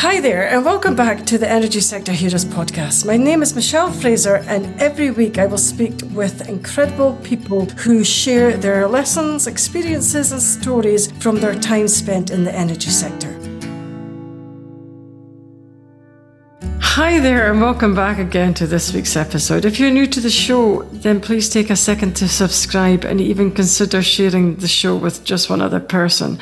Hi there, and welcome back to the Energy Sector Heroes podcast. My name is Michelle Fraser, and every week I will speak with incredible people who share their lessons, experiences, and stories from their time spent in the energy sector. Hi there, and welcome back again to this week's episode. If you're new to the show, then please take a second to subscribe and even consider sharing the show with just one other person.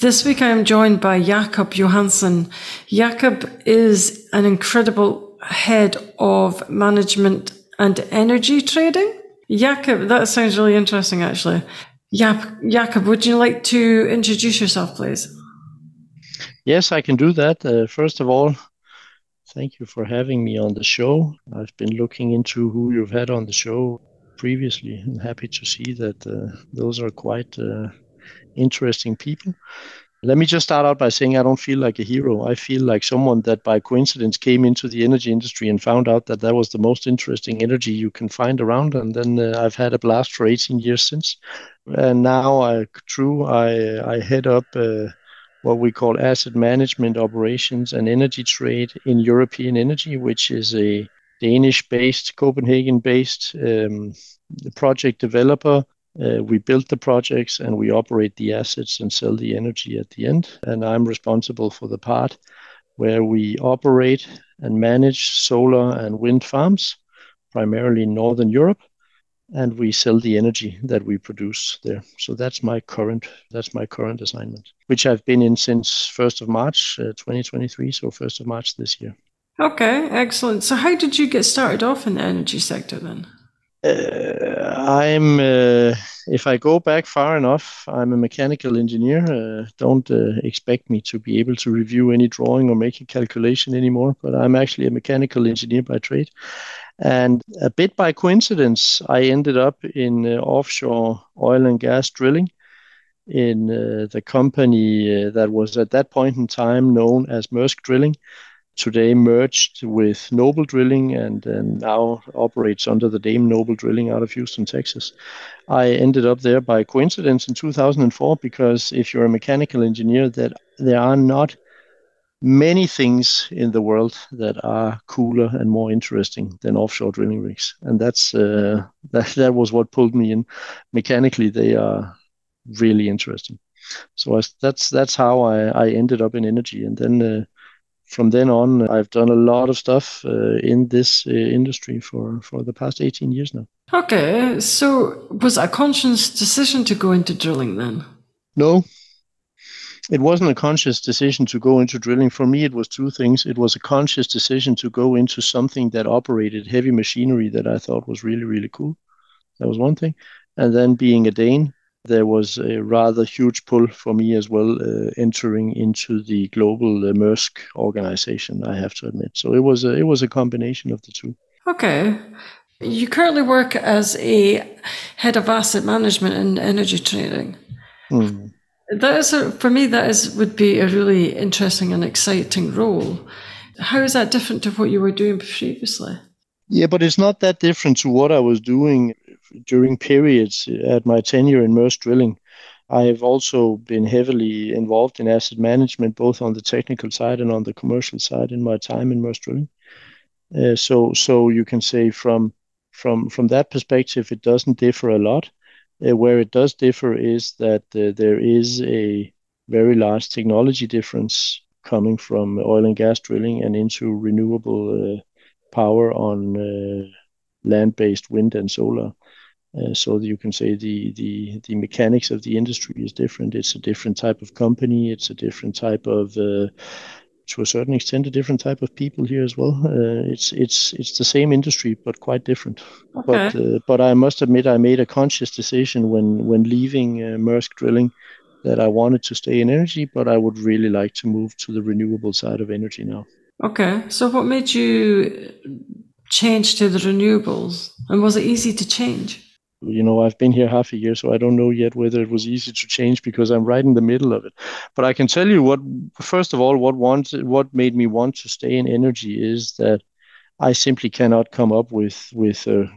This week I am joined by Jacob Johansen. Jacob is an incredible head of management and energy trading. Jacob, that sounds really interesting actually. Jacob, would you like to introduce yourself, please? Yes, I can do that. Uh, first of all, thank you for having me on the show. I've been looking into who you've had on the show previously. I'm happy to see that uh, those are quite uh, interesting people. Let me just start out by saying I don't feel like a hero. I feel like someone that by coincidence came into the energy industry and found out that that was the most interesting energy you can find around. And then uh, I've had a blast for 18 years since. And now, I, true, I, I head up uh, what we call asset management operations and energy trade in European Energy, which is a Danish based, Copenhagen based um, project developer we build the projects and we operate the assets and sell the energy at the end. And I'm responsible for the part where we operate and manage solar and wind farms, primarily in Northern Europe, and we sell the energy that we produce there. So that's my current that's my current assignment, which I've been in since 1st of March uh, 2023, so 1st of March this year. Okay, excellent. So how did you get started off in the energy sector then? Uh, I'm, uh, if I go back far enough, I'm a mechanical engineer. Uh, don't uh, expect me to be able to review any drawing or make a calculation anymore, but I'm actually a mechanical engineer by trade. And a bit by coincidence, I ended up in uh, offshore oil and gas drilling in uh, the company that was at that point in time known as Maersk Drilling today merged with Noble Drilling and, and now operates under the name Noble Drilling out of Houston, Texas. I ended up there by coincidence in 2004 because if you're a mechanical engineer, that there are not many things in the world that are cooler and more interesting than offshore drilling rigs, and that's uh, that that was what pulled me in. Mechanically, they are really interesting. So I, that's that's how I, I ended up in energy, and then. Uh, from then on, I've done a lot of stuff uh, in this uh, industry for, for the past 18 years now. Okay, so was a conscious decision to go into drilling then? No, it wasn't a conscious decision to go into drilling. For me, it was two things. It was a conscious decision to go into something that operated heavy machinery that I thought was really, really cool. That was one thing. And then being a Dane, there was a rather huge pull for me as well uh, entering into the global uh, Maersk organization. I have to admit, so it was a, it was a combination of the two. Okay, you currently work as a head of asset management and energy trading. Hmm. That is a, for me. That is would be a really interesting and exciting role. How is that different to what you were doing previously? Yeah, but it's not that different to what I was doing during periods at my tenure in Maersk Drilling. I have also been heavily involved in asset management, both on the technical side and on the commercial side in my time in Maersk Drilling. Uh, so, so you can say from from from that perspective, it doesn't differ a lot. Uh, where it does differ is that uh, there is a very large technology difference coming from oil and gas drilling and into renewable uh, power on uh, land-based wind and solar. Uh, so you can say the, the the mechanics of the industry is different. It's a different type of company. It's a different type of, uh, to a certain extent, a different type of people here as well. Uh, it's it's it's the same industry but quite different. Okay. But uh, but I must admit I made a conscious decision when when leaving uh, Maersk Drilling that I wanted to stay in energy, but I would really like to move to the renewable side of energy now. Okay. So what made you change to the renewables? And was it easy to change? You know, I've been here half a year, so I don't know yet whether it was easy to change because I'm right in the middle of it. But I can tell you what, first of all, what wanted, what made me want to stay in energy is that I simply cannot come up with with a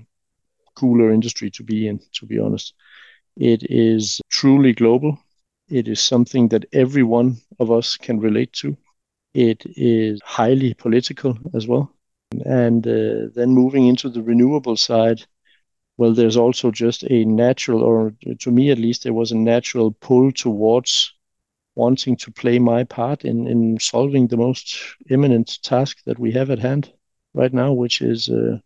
cooler industry to be in. To be honest, it is truly global. It is something that every one of us can relate to it is highly political as well. And uh, then moving into the renewable side, well, there's also just a natural, or to me at least, there was a natural pull towards wanting to play my part in, in solving the most imminent task that we have at hand right now, which is uh,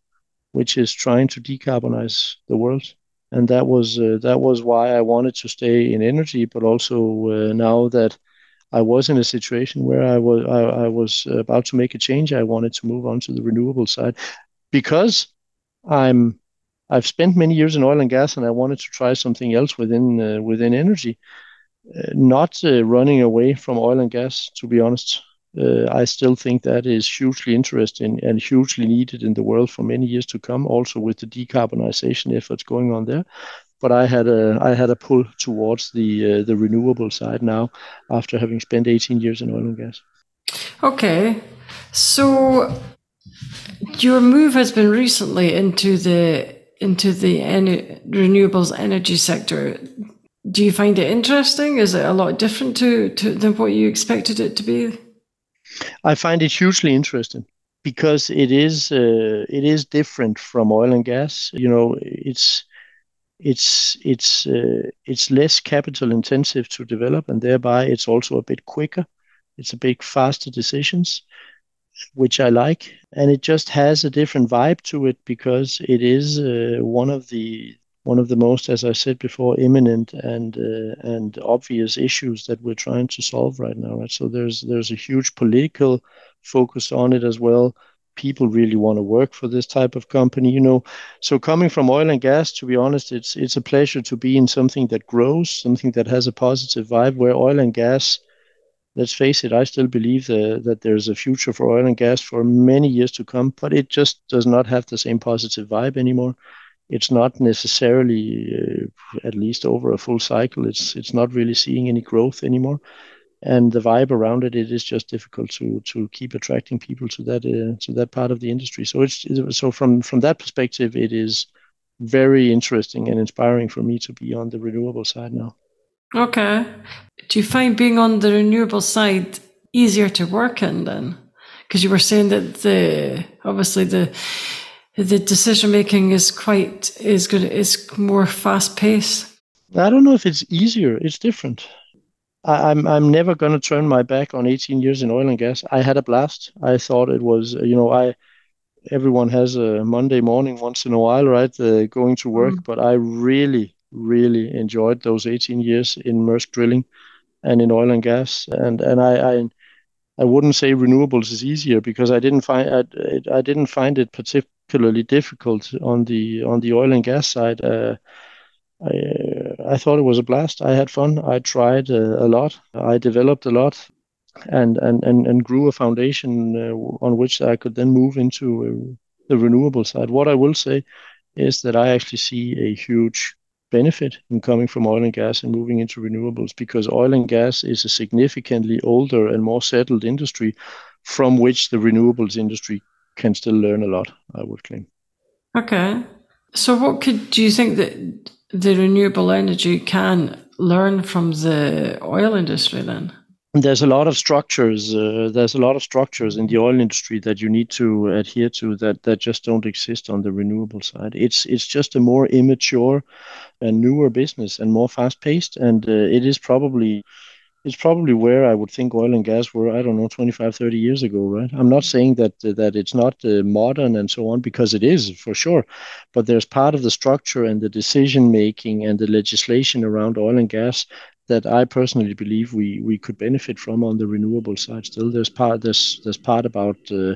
which is trying to decarbonize the world. And that was uh, that was why I wanted to stay in energy, but also uh, now that I was in a situation where I was I, I, was about to make a change, I wanted to move on to the renewable side because I'm I've spent many years in oil and gas, and I wanted to try something else within uh, within energy. Uh, not uh, running away from oil and gas, to be honest. Uh, I still think that is hugely interesting and hugely needed in the world for many years to come, also with the decarbonization efforts going on there. But I had a I had a pull towards the uh, the renewable side now after having spent 18 years in oil and gas. Okay, so your move has been recently into the into the en- renewables energy sector. Do you find it interesting? Is it a lot different to, to than what you expected it to be? I find it hugely interesting because it is uh, it is different from oil and gas. You know, it's it's it's uh, it's less capital intensive to develop, and thereby it's also a bit quicker. It's a bit faster decisions, which I like, and it just has a different vibe to it because it is uh, one of the one of the most, as I said before, imminent and uh, and obvious issues that we're trying to solve right now. Right? So there's there's a huge political focus on it as well. People really want to work for this type of company, you know. So coming from oil and gas, to be honest, it's it's a pleasure to be in something that grows, something that has a positive vibe. Where oil and gas, let's face it, I still believe the, that there's a future for oil and gas for many years to come, but it just does not have the same positive vibe anymore it's not necessarily, uh, at least over a full cycle, it's it's not really seeing any growth anymore. And the vibe around it, it is just difficult to to keep attracting people to that uh, to that part of the industry. So it's so from from that perspective, it is very interesting and inspiring for me to be on the renewable side now. Okay. Do you find being on the renewable side easier to work in then? Because you were saying that the obviously the the decision making is quite is good is more fast paced. I don't know if it's easier. It's different. I, am I'm, I'm never going to turn my back on 18 years in oil and gas. I had a blast. I thought it was you know I everyone has a Monday morning once in a while, right? Uh, going to work, mm. but I really really enjoyed those 18 years in Maersk Drilling and in oil and gas, and and I, I I wouldn't say renewables is easier because I didn't find I, I didn't find it particularly difficult on the on the oil and gas side. Uh, I I thought it was a blast. I had fun. I tried uh, a lot. I developed a lot, and and and, and grew a foundation uh, on which I could then move into uh, the renewable side. What I will say is that I actually see a huge benefit in coming from oil and gas and moving into renewables because oil and gas is a significantly older and more settled industry from which the renewables industry can still learn a lot, I would claim. Okay. So, what could do you think that the renewable energy can learn from the oil industry then? There's a lot of structures. Uh, there's a lot of structures in the oil industry that you need to adhere to that that just don't exist on the renewable side. It's it's just a more immature and newer business and more fast paced, and uh, it is probably it's probably where I would think oil and gas were, I don't know, 25, 30 years ago, right? I'm not saying that that it's not uh, modern and so on, because it is for sure. But there's part of the structure and the decision making and the legislation around oil and gas that I personally believe we we could benefit from on the renewable side. Still, there's part there's there's part about uh,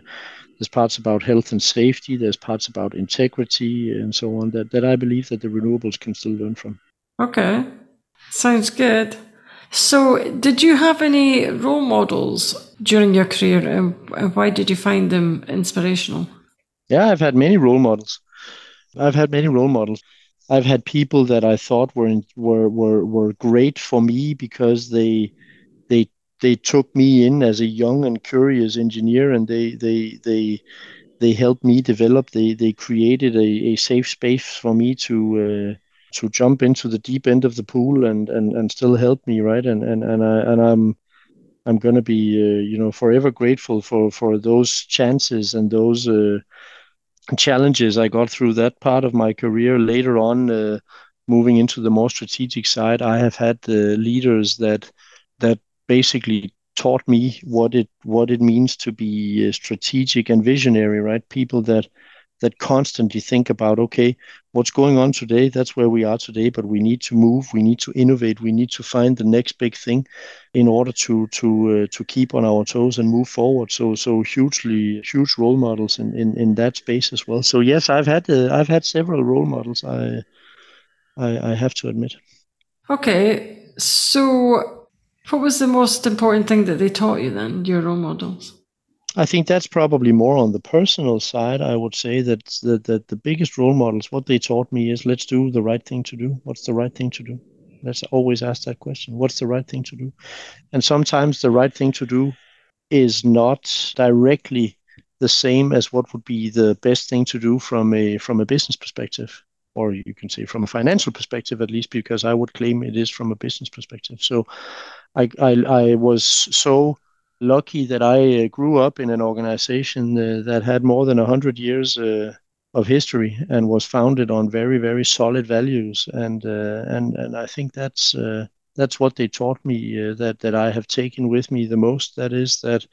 there's parts about health and safety. There's parts about integrity and so on that that I believe that the renewables can still learn from. Okay, sounds good. So, did you have any role models during your career, and why did you find them inspirational? Yeah, I've had many role models. I've had many role models. I've had people that I thought were were were were great for me because they they they took me in as a young and curious engineer, and they they they they helped me develop. They they created a, a safe space for me to. Uh, to jump into the deep end of the pool and and, and still help me right and and and I and I'm I'm to be, uh, you know, forever grateful for for those chances and those uh, challenges I got through that part of my career. Later on, uh, moving into the more strategic side, I have had uh, leaders that that basically taught me what it what it means to be uh, strategic and visionary. Right, people that that constantly think about okay what's going on today? That's where we are today but we need to move we need to innovate we need to find the next big thing in order to to uh, to keep on our toes and move forward. So so hugely huge role models in in, in that space as well. So yes i've had uh, i've had several role models i i i have to admit. Okay so what was the most important thing that they taught you then your role models I think that's probably more on the personal side. I would say that that, that the biggest role models, what they taught me is let's do the right thing to do. What's the right thing to do? Let's always ask that question. What's the right thing to do? And sometimes the right thing to do is not directly the same as what would be the best thing to do from a from a business perspective or you can say from a financial perspective at least because i would claim it is from a business perspective so i i, I was so lucky that I uh, grew up in an organization uh, that had more than 100 years uh, of history and was founded on very, very solid values. And and and I think that's that's what they taught me that that I have taken with me the most. That is that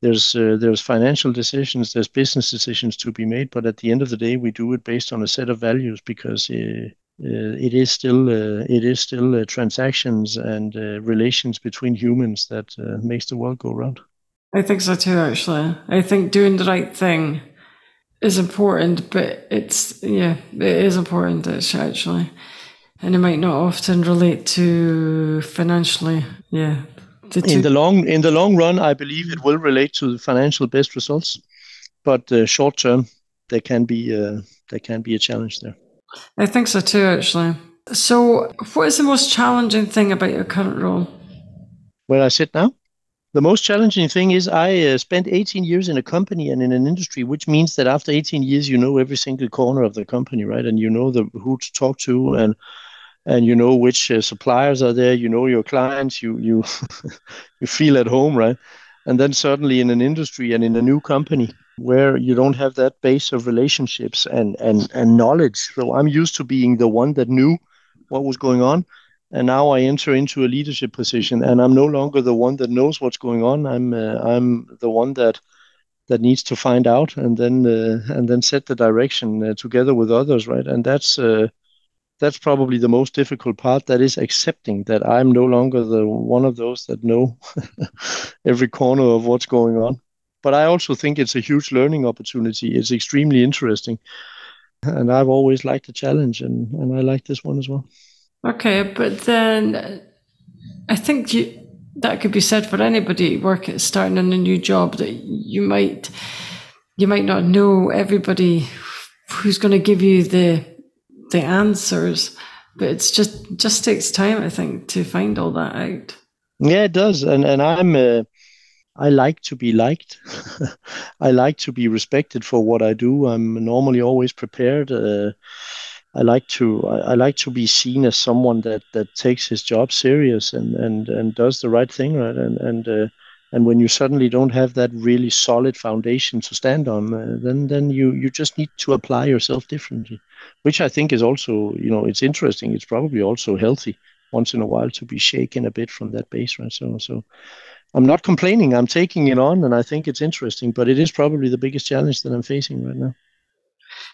there's uh, there's financial decisions, there's business decisions to be made, but at the end of the day, we do it based on a set of values because uh, uh, it is still uh, it is still uh, transactions and relations between humans that makes the world go round. I think so too. Actually, I think doing the right thing is important, but it's yeah, it is important actually, and it might not often relate to financially. Yeah, the in the long in the long run, I believe it will relate to the financial best results, but uh, short term, there can be uh, there can be a challenge there. I think so too, actually. So, what is the most challenging thing about your current role? Where I sit now? The most challenging thing is I uh, spent 18 years in a company and in an industry, which means that after 18 years, you know every single corner of the company, right? And you know the who to talk to, and and you know which uh, suppliers are there. You know your clients. You you you feel at home, right? And then suddenly in an industry and in a new company, where you don't have that base of relationships and and and knowledge. So I'm used to being the one that knew what was going on, and now I enter into a leadership position, and I'm no longer the one that knows what's going on. I'm uh, I'm the one that that needs to find out and then uh, and then set the direction uh, together with others, right? And that's uh, that's probably the most difficult part. That is accepting that I'm no longer the one of those that know every corner of what's going on but I also think it's a huge learning opportunity. It's extremely interesting. And I've always liked the challenge, and, and I like this one as well. Okay, but then I think you, that could be said for anybody working starting in a new job that you might you might not know everybody who's going to give you the the answers, but it's just just takes time, I think, to find all that out. Yeah, it does, and and I'm. Uh, I like to be liked. I like to be respected for what I do. I'm normally always prepared. Uh, I like to I, I, like to be seen as someone that that takes his job serious and and and does the right thing, right? And and uh, and when you suddenly don't have that really solid foundation to stand on, uh, then then you you just need to apply yourself differently, which I think is also you know it's interesting. It's probably also healthy once in a while to be shaken a bit from that base, right? So so I'm not complaining. I'm taking it on, and I think it's interesting. But it is probably the biggest challenge that I'm facing right now.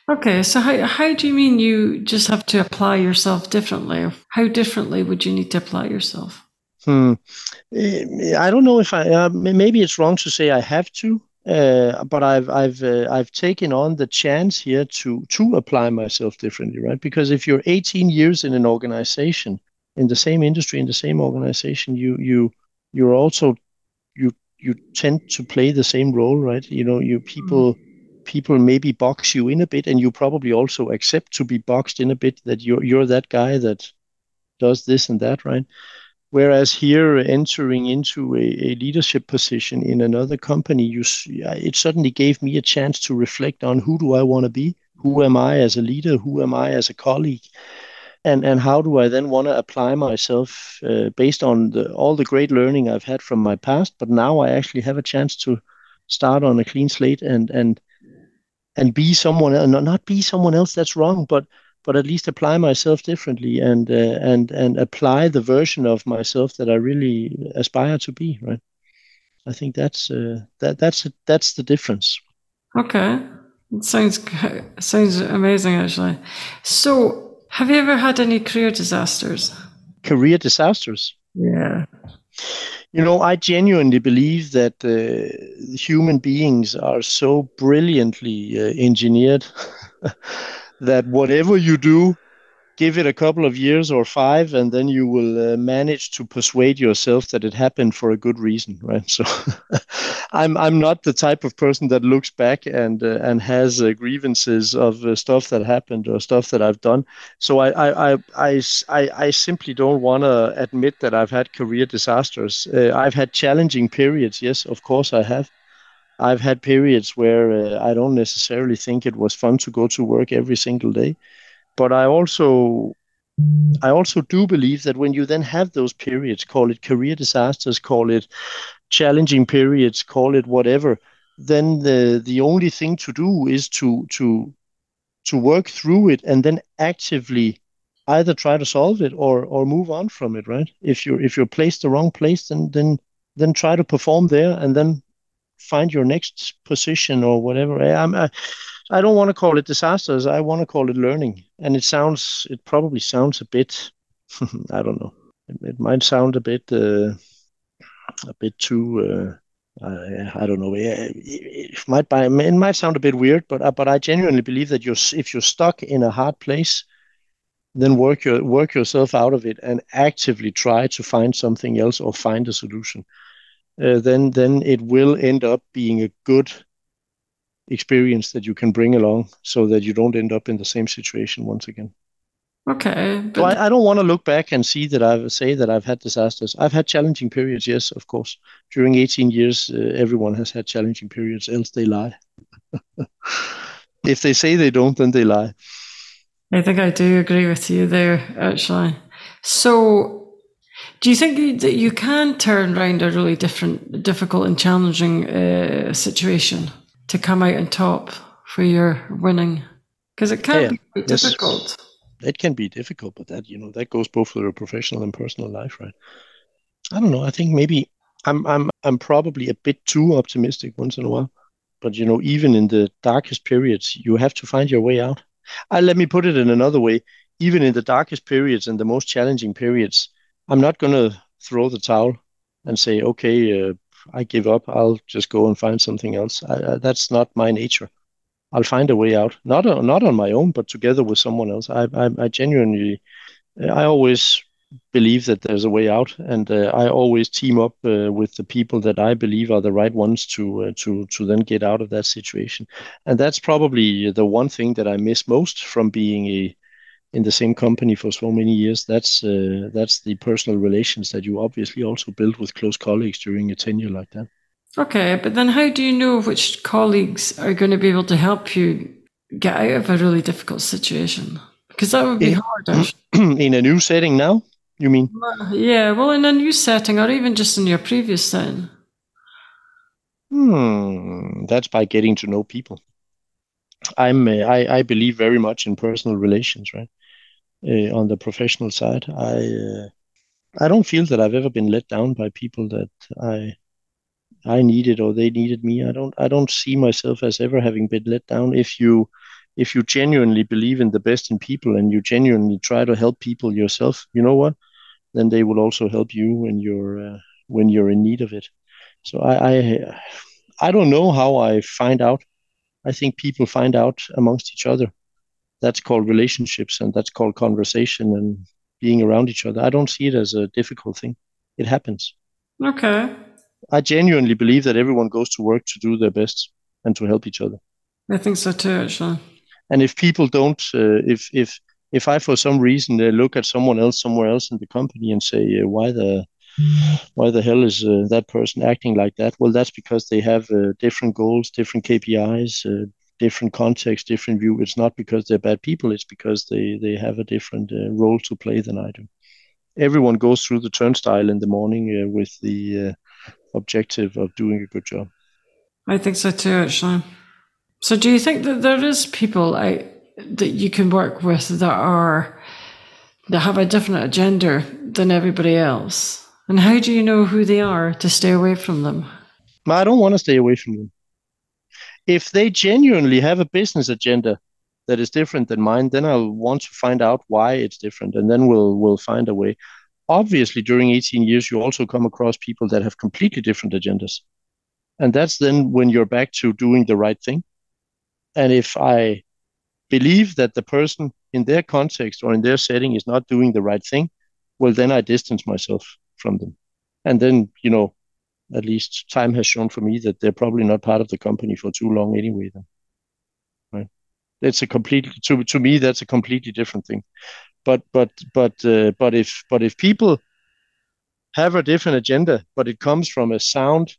Okay, so how how do you mean you just have to apply yourself differently? How differently would you need to apply yourself? Hmm. Eh, I don't know if I. Uh, maybe it's wrong to say I have to. Uh, but I've I've uh, I've taken on the chance here to to apply myself differently, right? Because if you're 18 years in an organization, in the same industry, in the same organization, you you you're also you tend to play the same role, right? You know, you people people maybe box you in a bit, and you probably also accept to be boxed in a bit that you're you're that guy that does this and that, right? Whereas here, entering into a, a leadership position in another company, you it suddenly gave me a chance to reflect on who do I want to be, who am I as a leader, who am I as a colleague, and and how do I then want to apply myself uh, based on the, all the great learning I've had from my past, but now I actually have a chance to start on a clean slate and and and be someone else, not be someone else. That's wrong, but but at least apply myself differently and uh, and and apply the version of myself that I really aspire to be. Right. I think that's uh, that that's that's the difference. Okay, it sounds sounds amazing actually. So, have you ever had any career disasters? Career disasters. Yeah. You know, I genuinely believe that uh, human beings are so brilliantly uh, engineered that whatever you do, give it a couple of years or five, and then you will uh, manage to persuade yourself that it happened for a good reason, right? So, I'm I'm not the type of person that looks back and uh, and has uh, grievances of uh, stuff that happened or stuff that I've done. So I I I I, I, I simply don't want to admit that I've had career disasters. Uh, I've had challenging periods, yes, of course I have. I've had periods where uh, I don't necessarily think it was fun to go to work every single day but I also I also do believe that when you then have those periods, call it career disasters, call it challenging periods, call it whatever, then the the only thing to do is to to to work through it and then actively either try to solve it or or move on from it, right? If you're if you're placed the wrong place, then then then try to perform there and then find your next position or whatever. I'm, I, I don't want to call it disasters. I want to call it learning. And it sounds, it probably sounds a bit, I don't know. It, it, might sound a bit, uh, a bit too. Uh, I, I don't know. It, might buy, it might sound a bit weird, but uh, but I genuinely believe that you're if you're stuck in a hard place, then work your work yourself out of it and actively try to find something else or find a solution. Uh, then then it will end up being a good experience that you can bring along so that you don't end up in the same situation once again. Okay. But... So I, I, don't want to look back and see that I've say that I've had disasters. I've had challenging periods, yes, of course. During 18 years, uh, everyone has had challenging periods, else they lie. if they say they don't, then they lie. I think I do agree with you there, actually. So, do you think that you can turn around a really different, difficult, and challenging uh, situation? To come out on top for your winning? Because it can yeah, be difficult. It can be difficult, but that you know that goes both for your professional and personal life, right? I don't know. I think maybe I'm I'm I'm probably a bit too optimistic once in a while. But you know, even in the darkest periods, you have to find your way out. Uh, let me put it in another way. Even in the darkest periods and the most challenging periods, I'm not going to throw the towel and say, okay, uh, I give up. I'll just go and find something else. I, I, that's not my nature. I'll find a way out, not uh, not on my own, but together with someone else. I I, I genuinely, I always believe that there's a way out, and uh, I always team up uh, with the people that I believe are the right ones to uh, to to then get out of that situation. And that's probably the one thing that I miss most from being a in the same company for so many years, that's uh, that's the personal relations that you obviously also build with close colleagues during a tenure like that. Okay, but then how do you know which colleagues are going to be able to help you get out of a really difficult situation? Because that would be in, hard. in a new setting now, you mean? Yeah, well, in a new setting, or even just in your previous setting. Hmm, that's by getting to know people. I'm uh, I, I believe very much in personal relations, right? Uh, on the professional side. I uh, I don't feel that I've ever been let down by people that I I needed or they needed me. I don't I don't see myself as ever having been let down. If you if you genuinely believe in the best in people and you genuinely try to help people yourself, you know what? Then they will also help you when you're uh, when you're in need of it. So I, I I don't know how I find out. I think people find out amongst each other that's called relationships and that's called conversation and being around each other. I don't see it as a difficult thing. It happens. Okay. I genuinely believe that everyone goes to work to do their best and to help each other. I think so too, actually. And if people don't, uh, if if if I for some reason uh, look at someone else somewhere else in the company and say uh, why the why the hell is uh, that person acting like that? Well, that's because they have uh, different goals, different KPIs, uh, different context, different view. It's not because they're bad people. It's because they they have a different uh, role to play than I do. Everyone goes through the turnstile in the morning uh, with the uh, objective of doing a good job. I think so too, actually. So, do you think that there is people out that you can work with that are that have a different agenda than everybody else? And how do you know who they are to stay away from them? I don't want to stay away from them. If they genuinely have a business agenda that is different than mine, then I'll want to find out why it's different, and then we'll we'll find a way. Obviously, during 18 years, you also come across people that have completely different agendas, and that's then when you're back to doing the right thing. And if I believe that the person in their context or in their setting is not doing the right thing, well, then I distance myself from them. And then, you know, at least time has shown for me that they're probably not part of the company for too long anyway. Then, right? It's a completely to to me that's a completely different thing. But but but uh, but if but if people have a different agenda, but it comes from a sound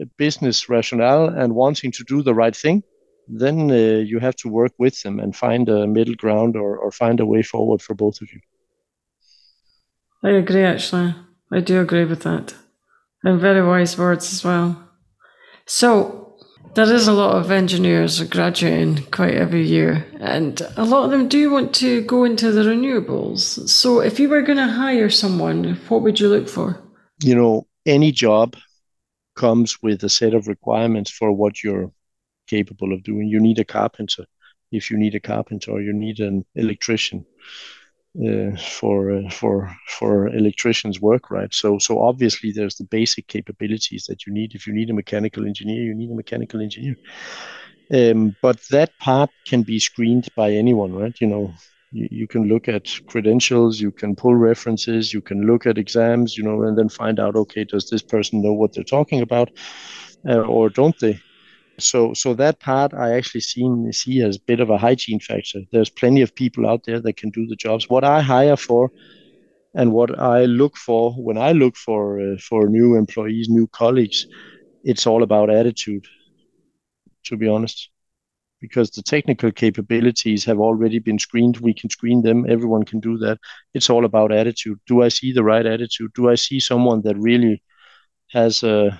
uh, business rationale and wanting to do the right thing, then uh, you have to work with them and find a middle ground or, or find a way forward for both of you. I agree, actually. I do agree with that. And very wise words as well. So, there is a lot of engineers graduating quite every year, and a lot of them do want to go into the renewables. So, if you were going to hire someone, what would you look for? You know, any job comes with a set of requirements for what you're capable of doing. You need a carpenter if you need a carpenter, you need an electrician uh, for uh, for for electricians work right? So so obviously there's the basic capabilities that you need. If you need a mechanical engineer you need a mechanical engineer. Um, but that part can be screened by anyone right? You know you, you can look at credentials you can pull references you can look at exams you know and then find out okay does this person know what they're talking about uh, or don't they so so that part I actually see see as a bit of a hygiene factor. There's plenty of people out there that can do the jobs. What I hire for and what I look for when I look for uh, for new employees, new colleagues, it's all about attitude. To be honest, because the technical capabilities have already been screened, we can screen them. Everyone can do that. It's all about attitude. Do I see the right attitude? Do I see someone that really has a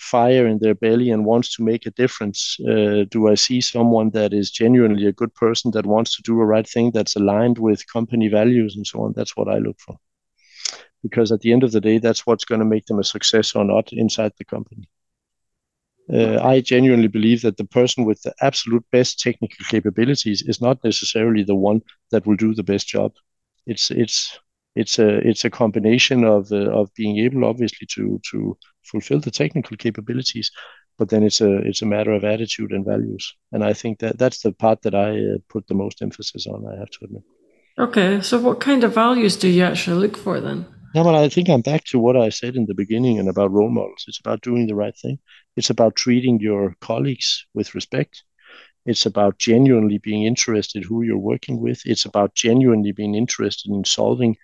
fire in their belly and wants to make a difference? Uh, do I see someone that is genuinely a good person that wants to do a right thing that's aligned with company values and so on? That's what I look for. Because at the end of the day, that's what's going to make them a success or not inside the company. Uh, I genuinely believe that the person with the absolute best technical capabilities is not necessarily the one that will do the best job. It's it's it's a it's a combination of uh, of being able obviously to to fulfill the technical capabilities but then it's a it's a matter of attitude and values and i think that that's the part that i uh, put the most emphasis on i have to admit okay so what kind of values do you actually look for then no, but I think I'm back to what I said in the beginning and about role models. It's about doing the right thing. It's about treating your colleagues with respect. It's about genuinely being interested who you're working with. It's about genuinely being interested in solving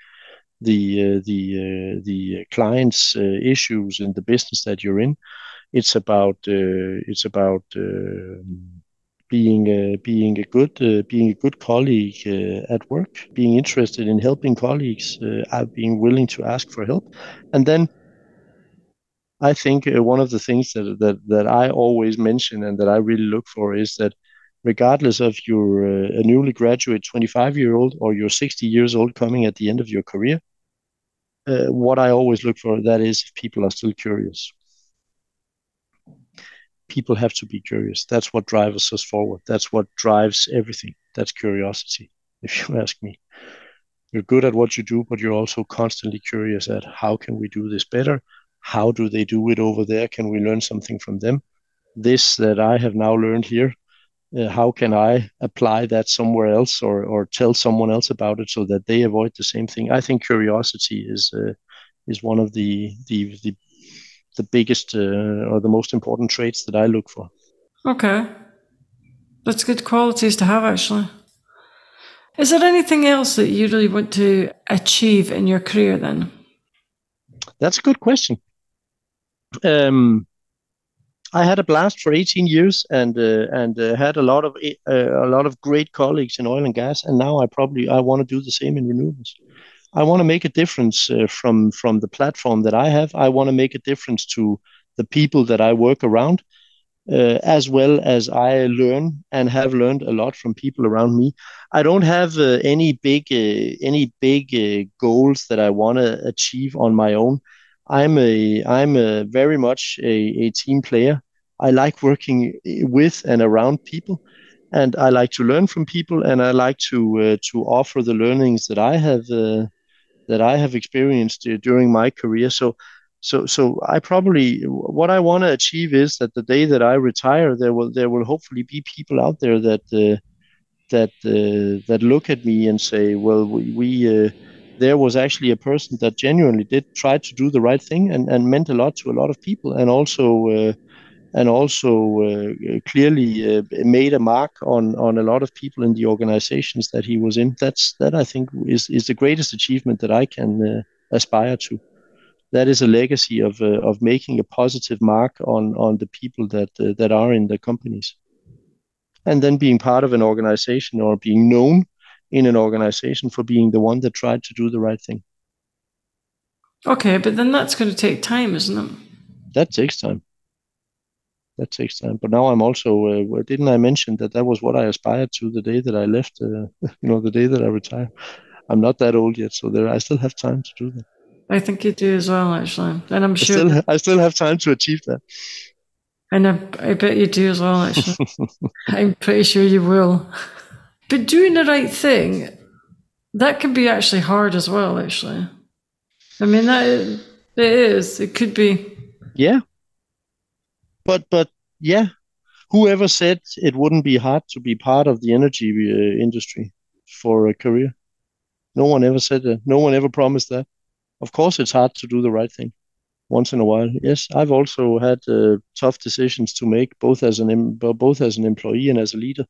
the uh, the uh, the client's uh, issues in the business that you're in. It's about it's about being uh, being a good uh, being a good colleague uh, at work, being interested in helping colleagues, being willing to ask for help, and then I think one of the things that, that that I always mention and that I really look for is that regardless of you're a newly graduate 25 year old or you're 60 years old coming at the end of your career, uh, what I always look for that is if people are still curious. People have to be curious. That's what drives us forward. That's what drives everything. That's curiosity, if you ask me. You're good at what you do, but you're also constantly curious at how can we do this better? How do they do it over there? Can we learn something from them? This that I have now learned here, uh, how can I apply that somewhere else or, or tell someone else about it so that they avoid the same thing? I think curiosity is uh, is one of the the the, the biggest uh, or the most important traits that I look for. Okay, that's good qualities to have actually. Is there anything else that you really want to achieve in your career then? That's a good question. Um, I had a blast for 18 years and uh, and uh, had a lot of uh, a lot of great colleagues in oil and gas. And now I probably I want to do the same in renewables. I want to make a difference uh, from from the platform that I have. I want to make a difference to the people that I work around, uh, as well as I learn and have learned a lot from people around me. I don't have uh, any big any big goals that I want to achieve on my own. I'm a I'm a very much a, a team player. I like working with and around people, and I like to learn from people, and I like to uh, to offer the learnings that I have uh, that I have experienced uh, during my career. So, so, so I probably what I want to achieve is that the day that I retire, there will there will hopefully be people out there that uh, that uh, that look at me and say, well, we. we there was actually a person that genuinely did try to do the right thing and, and meant a lot to a lot of people and also uh, and also uh, clearly uh, made a mark on on a lot of people in the organizations that he was in. That's that i think is is the greatest achievement that i can uh, aspire to. That is a legacy of uh, of making a positive mark on on the people that uh, that are in the companies. And then being part of an organization or being known in an organization for being the one that tried to do the right thing. Okay, but then that's going to take time, isn't it? That takes time. That takes time. But now I'm also, uh, didn't I mention that that was what I aspired to the day that I left, uh, you know, the day that I retired? I'm not that old yet, so there I still have time to do that. I think you do as well, actually. And I'm sure. I still, I still have time to achieve that. And I, I bet you do as well, actually. I'm pretty sure you will. But doing the right thing, that can be actually hard as well, actually. I mean, that it is. It could be. Yeah. But, but yeah, whoever said it wouldn't be hard to be part of the energy uh, industry for a career? No one ever said that. No one ever promised that. Of course, it's hard to do the right thing once in a while. Yes, I've also had uh, tough decisions to make, both as an both as an employee and as a leader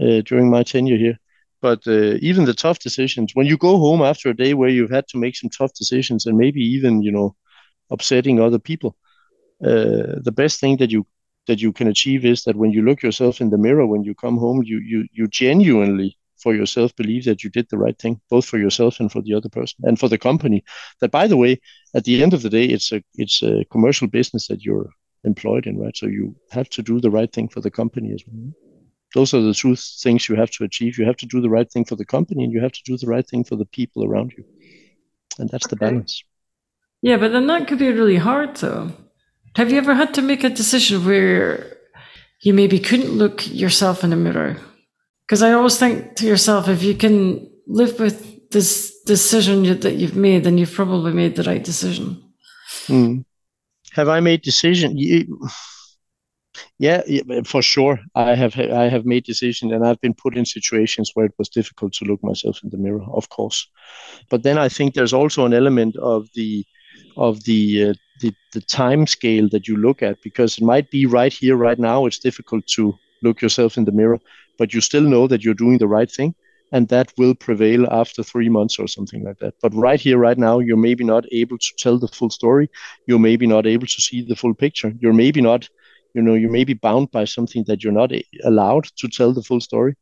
uh, during my tenure here. But uh, even the tough decisions, when you go home after a day where you've had to make some tough decisions and maybe even you know upsetting other people, uh, the best thing that you that you can achieve is that when you look yourself in the mirror when you come home, you you you genuinely for yourself believe that you did the right thing, both for yourself and for the other person and for the company. That by the way, at the end of the day, it's a it's a commercial business that you're employed in, right? So you have to do the right thing for the company as well those are the two things you have to achieve. You have to do the right thing for the company, and you have to do the right thing for the people around you, and that's okay. the balance. Yeah, but then that could be really hard, though. Have you ever had to make a decision where you maybe couldn't look yourself in the mirror? Because I always think to yourself, if you can live with this decision that you've made, then you've probably made the right decision. Hmm. Have I made decision? You, yeah, for sure. I have I have made decisions, and I've been put in situations where it was difficult to look myself in the mirror, of course. But then I think there's also an element of the of the uh, the, the time scale that you look at because it might be right here, right now. It's difficult to look yourself in the mirror, but you still know that you're doing the right thing, and that will prevail after three months or something like that. But right here, right now, you're maybe not able to tell the full story. You're maybe not able to see the full picture. You're maybe not you know you may be bound by something that you're not allowed to tell the full story.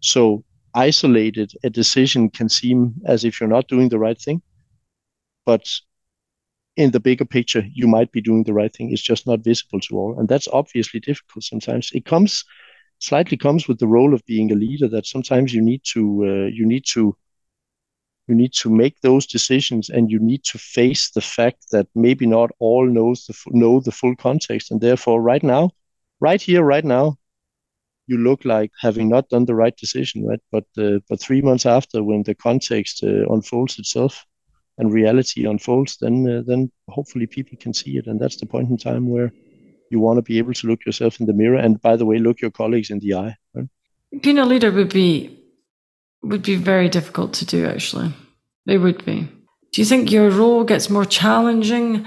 So isolated a decision can seem as if you're not doing the right thing but in the bigger picture you might be doing the right thing. It's just not visible to all and that's obviously difficult sometimes. It comes slightly comes with the role of being a leader that sometimes you need to uh, you need to you need to make those decisions and you need to face the fact that maybe not all knows the know the full context. And therefore right now right here right now you look like having not done the right decision right? But uh, but 3 months after when the context uh, unfolds itself and reality unfolds then uh, then hopefully people can see it. And that's the point in time where you want to be able to look yourself in the mirror and by the way look your colleagues in the eye right? being a leader would be would be very difficult to do, actually. It would be. Do you think your role gets more challenging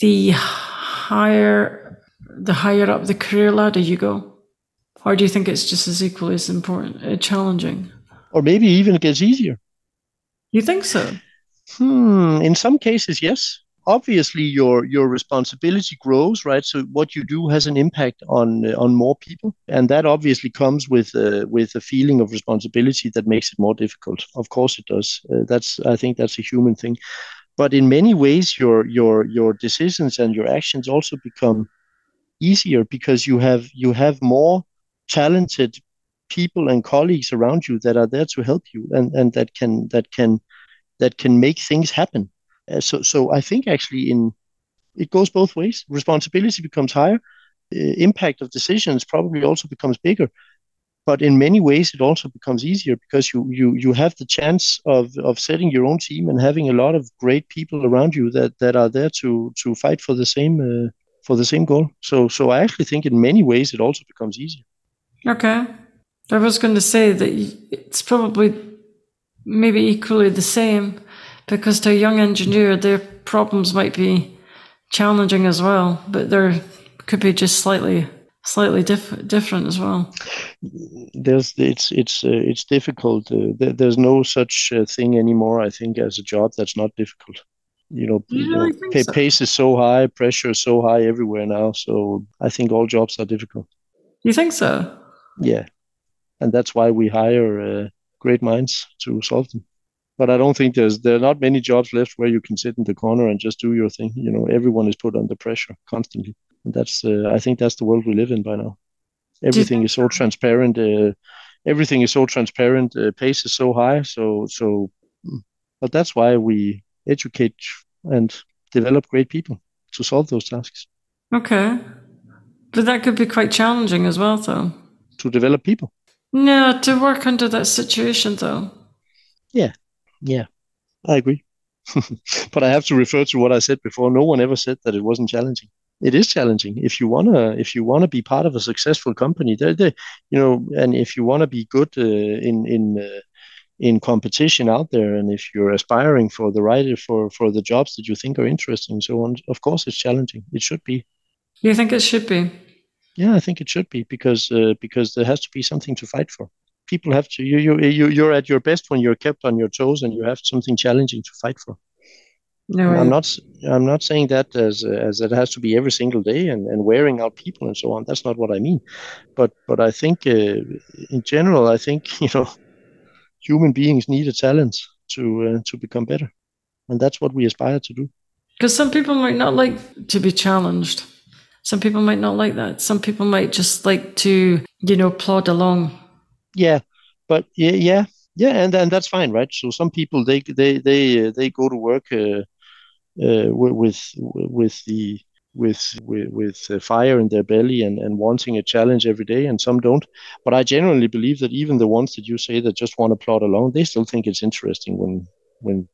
the higher the higher up the career ladder you go? Or do you think it's just as equally as important, uh, challenging? Or maybe even it gets easier. You think so? Hmm. In some cases, yes. Obviously your your responsibility grows, right? So what you do has an impact on uh, on more people, and that obviously comes with uh, with a feeling of responsibility that makes it more difficult. Of course, it does. Uh, that's I think that's a human thing, but in many ways, your your your decisions and your actions also become easier because you have you have more talented people and colleagues around you that are there to help you and and that can that can that can make things happen uh, so so i think actually in it goes both ways. Responsibility becomes higher. Uh, impact of decisions probably also becomes bigger. But in many ways it also becomes easier because you you you have the chance of of setting your own team and having a lot of great people around you that that are there to to fight for the same uh, for the same goal. So so i actually think in many ways it also becomes easier. Okay. I was going to say that it's probably maybe equally the same because to a young engineer, their problems might be challenging as well, but they could be just slightly slightly diff- different as well. There's it's it's uh, it's difficult. Uh, there, there's no such uh, thing anymore. I think as a job that's not difficult. You know, you know pay, so? pace is so high, pressure is so high everywhere now. So I think all jobs are difficult. You think so? Yeah, and that's why we hire uh, great minds to solve them but I don't think there's there are not many jobs left where you can sit in the corner and just do your thing. You know, everyone is put under pressure constantly. And that's uh, I think that's the world we live in by now. Everything is so transparent. Uh, everything is so transparent. Uh, pace is so high. So so, but that's why we educate and develop great people to solve those tasks. Okay, but that could be quite challenging as well, though. To develop people. No, to work under that situation, though. Yeah, yeah, I agree. but I have to refer to what I said before. No one ever said that it wasn't challenging. It is challenging if you wanna if you wanna be part of a successful company. There, there, you know, and if you wanna be good uh, in in uh, in competition out there, and if you're aspiring for the right for for the jobs that you think are interesting, so on. Of course, it's challenging. It should be. You think it should be? Yeah, I think it should be because uh, because there has to be something to fight for people have to you you you you're at your best when you're kept on your toes and you have something challenging to fight for. No, I'm not I'm not saying that as as it has to be every single day and, and wearing out people and so on. That's not what I mean. But but I think uh, in general I think you know human beings need a talent to uh, to become better, and that's what we aspire to do. Because some people might not like to be challenged. Some people might not like that. Some people might just like to you know plod along yeah, but yeah, yeah, yeah, and and that's fine, right? So some people they they they uh, they go to work uh, uh, with with the with with, with fire in their belly and, and wanting a challenge every day, and some don't. But I generally believe that even the ones that you say that just want to plod along, they still think it's interesting when when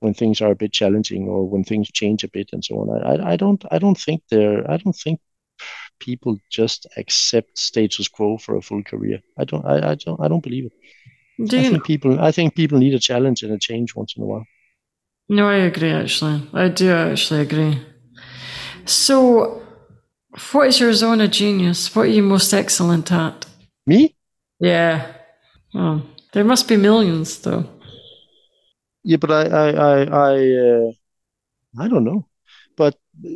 when things are a bit challenging or when things change a bit and so on. I, I don't I don't think they're I don't think people just accept status quo for a full career. I don't. I, I don't. I don't believe it. Do I think people. I think people need a challenge and a change once in a while. No, I agree. Actually, I do actually agree. So, what is your zone of genius? What are you most excellent at? Me? Yeah. Oh, there must be millions, though. Yeah, but I, I, I, I, uh, I don't know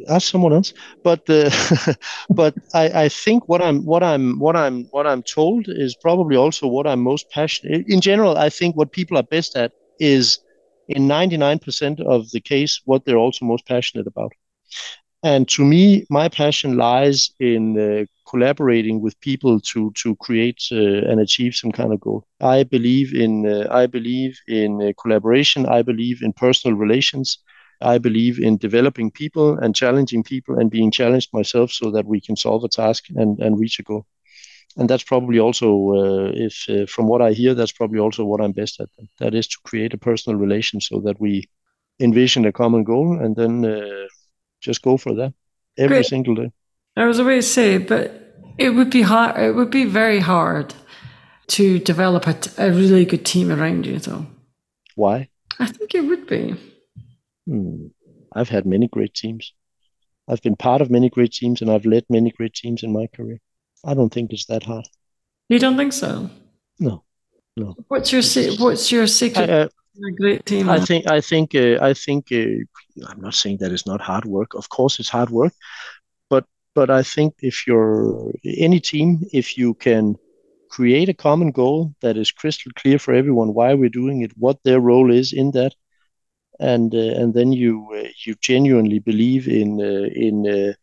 ask someone else. But uh, but I, I think what I'm what I'm what I'm what I'm told is probably also what I'm most passionate. In general, I think what people are best at is in 99% of the case what they're also most passionate about. And to me, my passion lies in uh, collaborating with people to to create uh, and achieve some kind of goal. I believe in uh, I believe in uh, collaboration. I believe in personal relations. I believe in developing people and challenging people and being challenged myself so that we can solve a task and, and reach a goal. And that's probably also, uh, if uh, from what I hear, that's probably also what I'm best at. That is to create a personal relation so that we envision a common goal and then uh, just go for that every Great. single day. I was about to say, but it would be hard. It would be very hard to develop a, a really good team around you, though. Why? I think it would be. Hmm. I've had many great teams. I've been part of many great teams and I've led many great teams in my career. I don't think it's that hard. You don't think so? No, no. What's your se- What's your secret? I, uh, a great team. I think I think uh, I think uh, I'm not saying that it's not hard work. Of course, it's hard work, but but I think if you're any team, if you can create a common goal that is crystal clear for everyone why we're doing it, what their role is in that, and uh, and then you uh, you genuinely believe in uh, in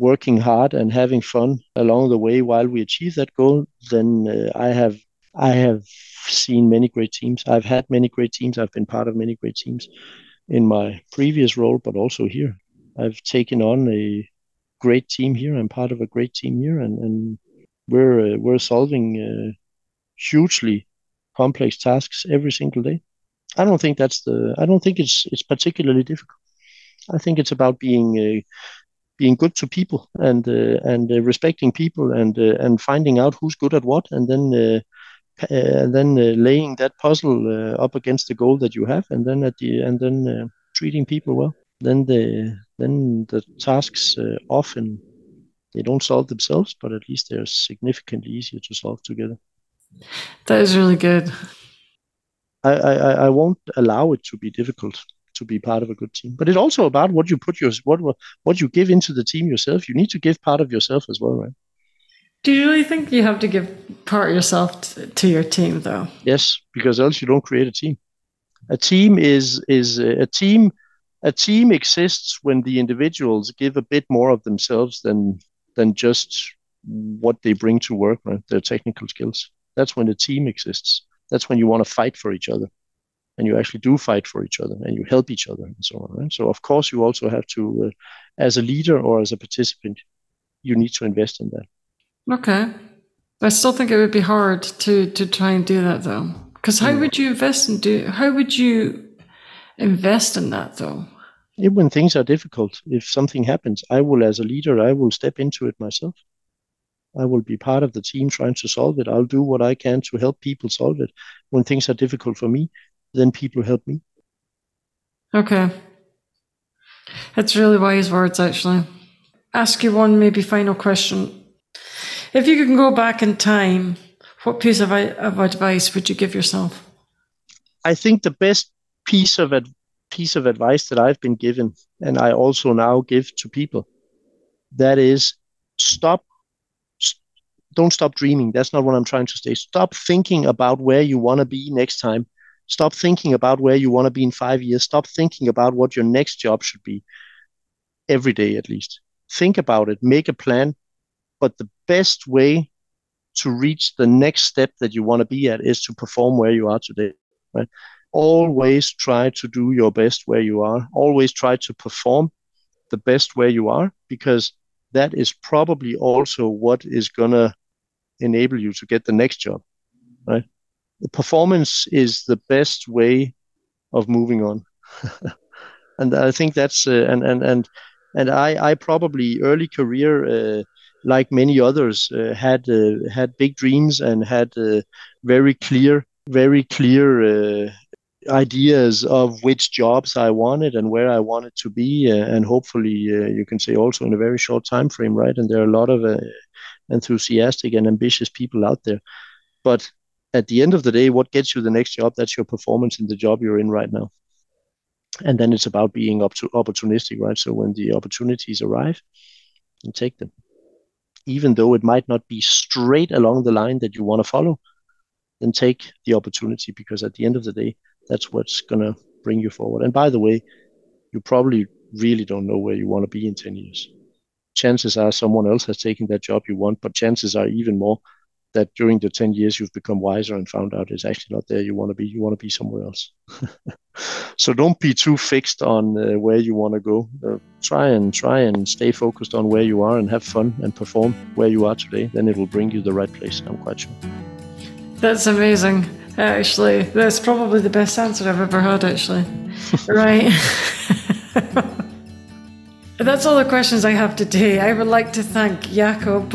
working hard and having fun along the way while we achieve that goal, then uh, I have I have seen many great teams. I've had many great teams. I've been part of many great teams in my previous role, but also here. I've taken on a great team here. I'm part of a great team here, and, and we're uh, we're solving uh, hugely complex tasks every single day. I don't think that's the. I don't think it's it's particularly difficult. I think it's about being uh, being good to people and uh, and uh, respecting people and uh, and finding out who's good at what, and then and then laying that puzzle up against the goal that you have, and then at the and then treating people well. Then the then the tasks often they don't solve themselves, but at least they're significantly easier to solve together. That is really good. I, I, I won't allow it to be difficult to be part of a good team. But it's also about what you put your what what you give into the team yourself. You need to give part of yourself as well, right? Do you really think you have to give part of yourself to, to your team, though? Yes, because else you don't create a team. A team is is uh, a team. A team exists when the individuals give a bit more of themselves than than just what they bring to work, right? Their technical skills. That's when a team exists. That's when you want to fight for each other and you actually do fight for each other and you help each other and so on. Right? So, of course, you also have to, uh, as a leader or as a participant, you need to invest in that. Okay. I still think it would be hard to, to try and do that though. Because how would you invest in do how would you invest in that though? when things are difficult, if something happens, I will, as a leader, I will step into it myself. I will be part of the team trying to solve it. I'll do what I can to help people solve it. When things are difficult for me, then people help me. Okay. That's really wise words, actually. Ask you one maybe final question. If you can go back in time, what piece of, of advice would you give yourself? I think the best piece of ad- piece of advice that I've been given, and I also now give to people, that is stop. Don't stop dreaming. That's not what I'm trying to say. Stop thinking about where you want to be next time. Stop thinking about where you want to be in five years. Stop thinking about what your next job should be every day, at least. Think about it, make a plan. But the best way to reach the next step that you want to be at is to perform where you are today, right? always try to do your best where you are. Always try to perform the best where you are because that is probably also what is going to enable you to get the next job, right? The performance is the best way of moving on. and I think that's, uh, and, and, and, and I, I probably early career, uh, like many others, uh, had uh, had big dreams and had uh, very clear, very clear uh, ideas of which jobs I wanted and where I wanted to be, uh, and hopefully uh, you can say also in a very short time frame, right? And there are a lot of uh, enthusiastic and ambitious people out there, but at the end of the day, what gets you the next job? That's your performance in the job you're in right now. And then it's about being up to opportunistic, right? So when the opportunities arrive, you take them, even though it might not be straight along the line that you want to follow. Then take the opportunity because at the end of the day, that's what's going to bring you forward. And by the way, you probably really don't know where you want to be in 10 years. Chances are someone else has taken that job you want, but chances are even more that during the 10 years you've become wiser and found out it's actually not there you want to be. You want to be somewhere else. so don't be too fixed on uh, where you want to go. Uh, try and try and stay focused on where you are and have fun and perform where you are today. Then it will bring you the right place. I'm quite sure. That's amazing. Actually, that's probably the best answer I've ever had, actually. right. that's all the questions I have today. I would like to thank Jacob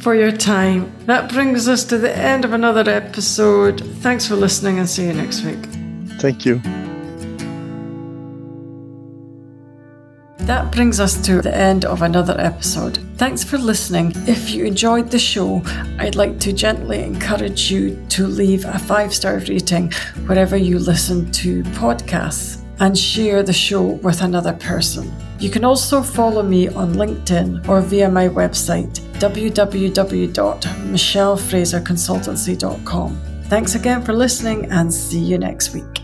for your time. That brings us to the end of another episode. Thanks for listening and see you next week. Thank you. That brings us to the end of another episode. Thanks for listening. If you enjoyed the show, I'd like to gently encourage you to leave a five star rating wherever you listen to podcasts and share the show with another person. You can also follow me on LinkedIn or via my website www.michellefraserconsultancy.com. Thanks again for listening and see you next week.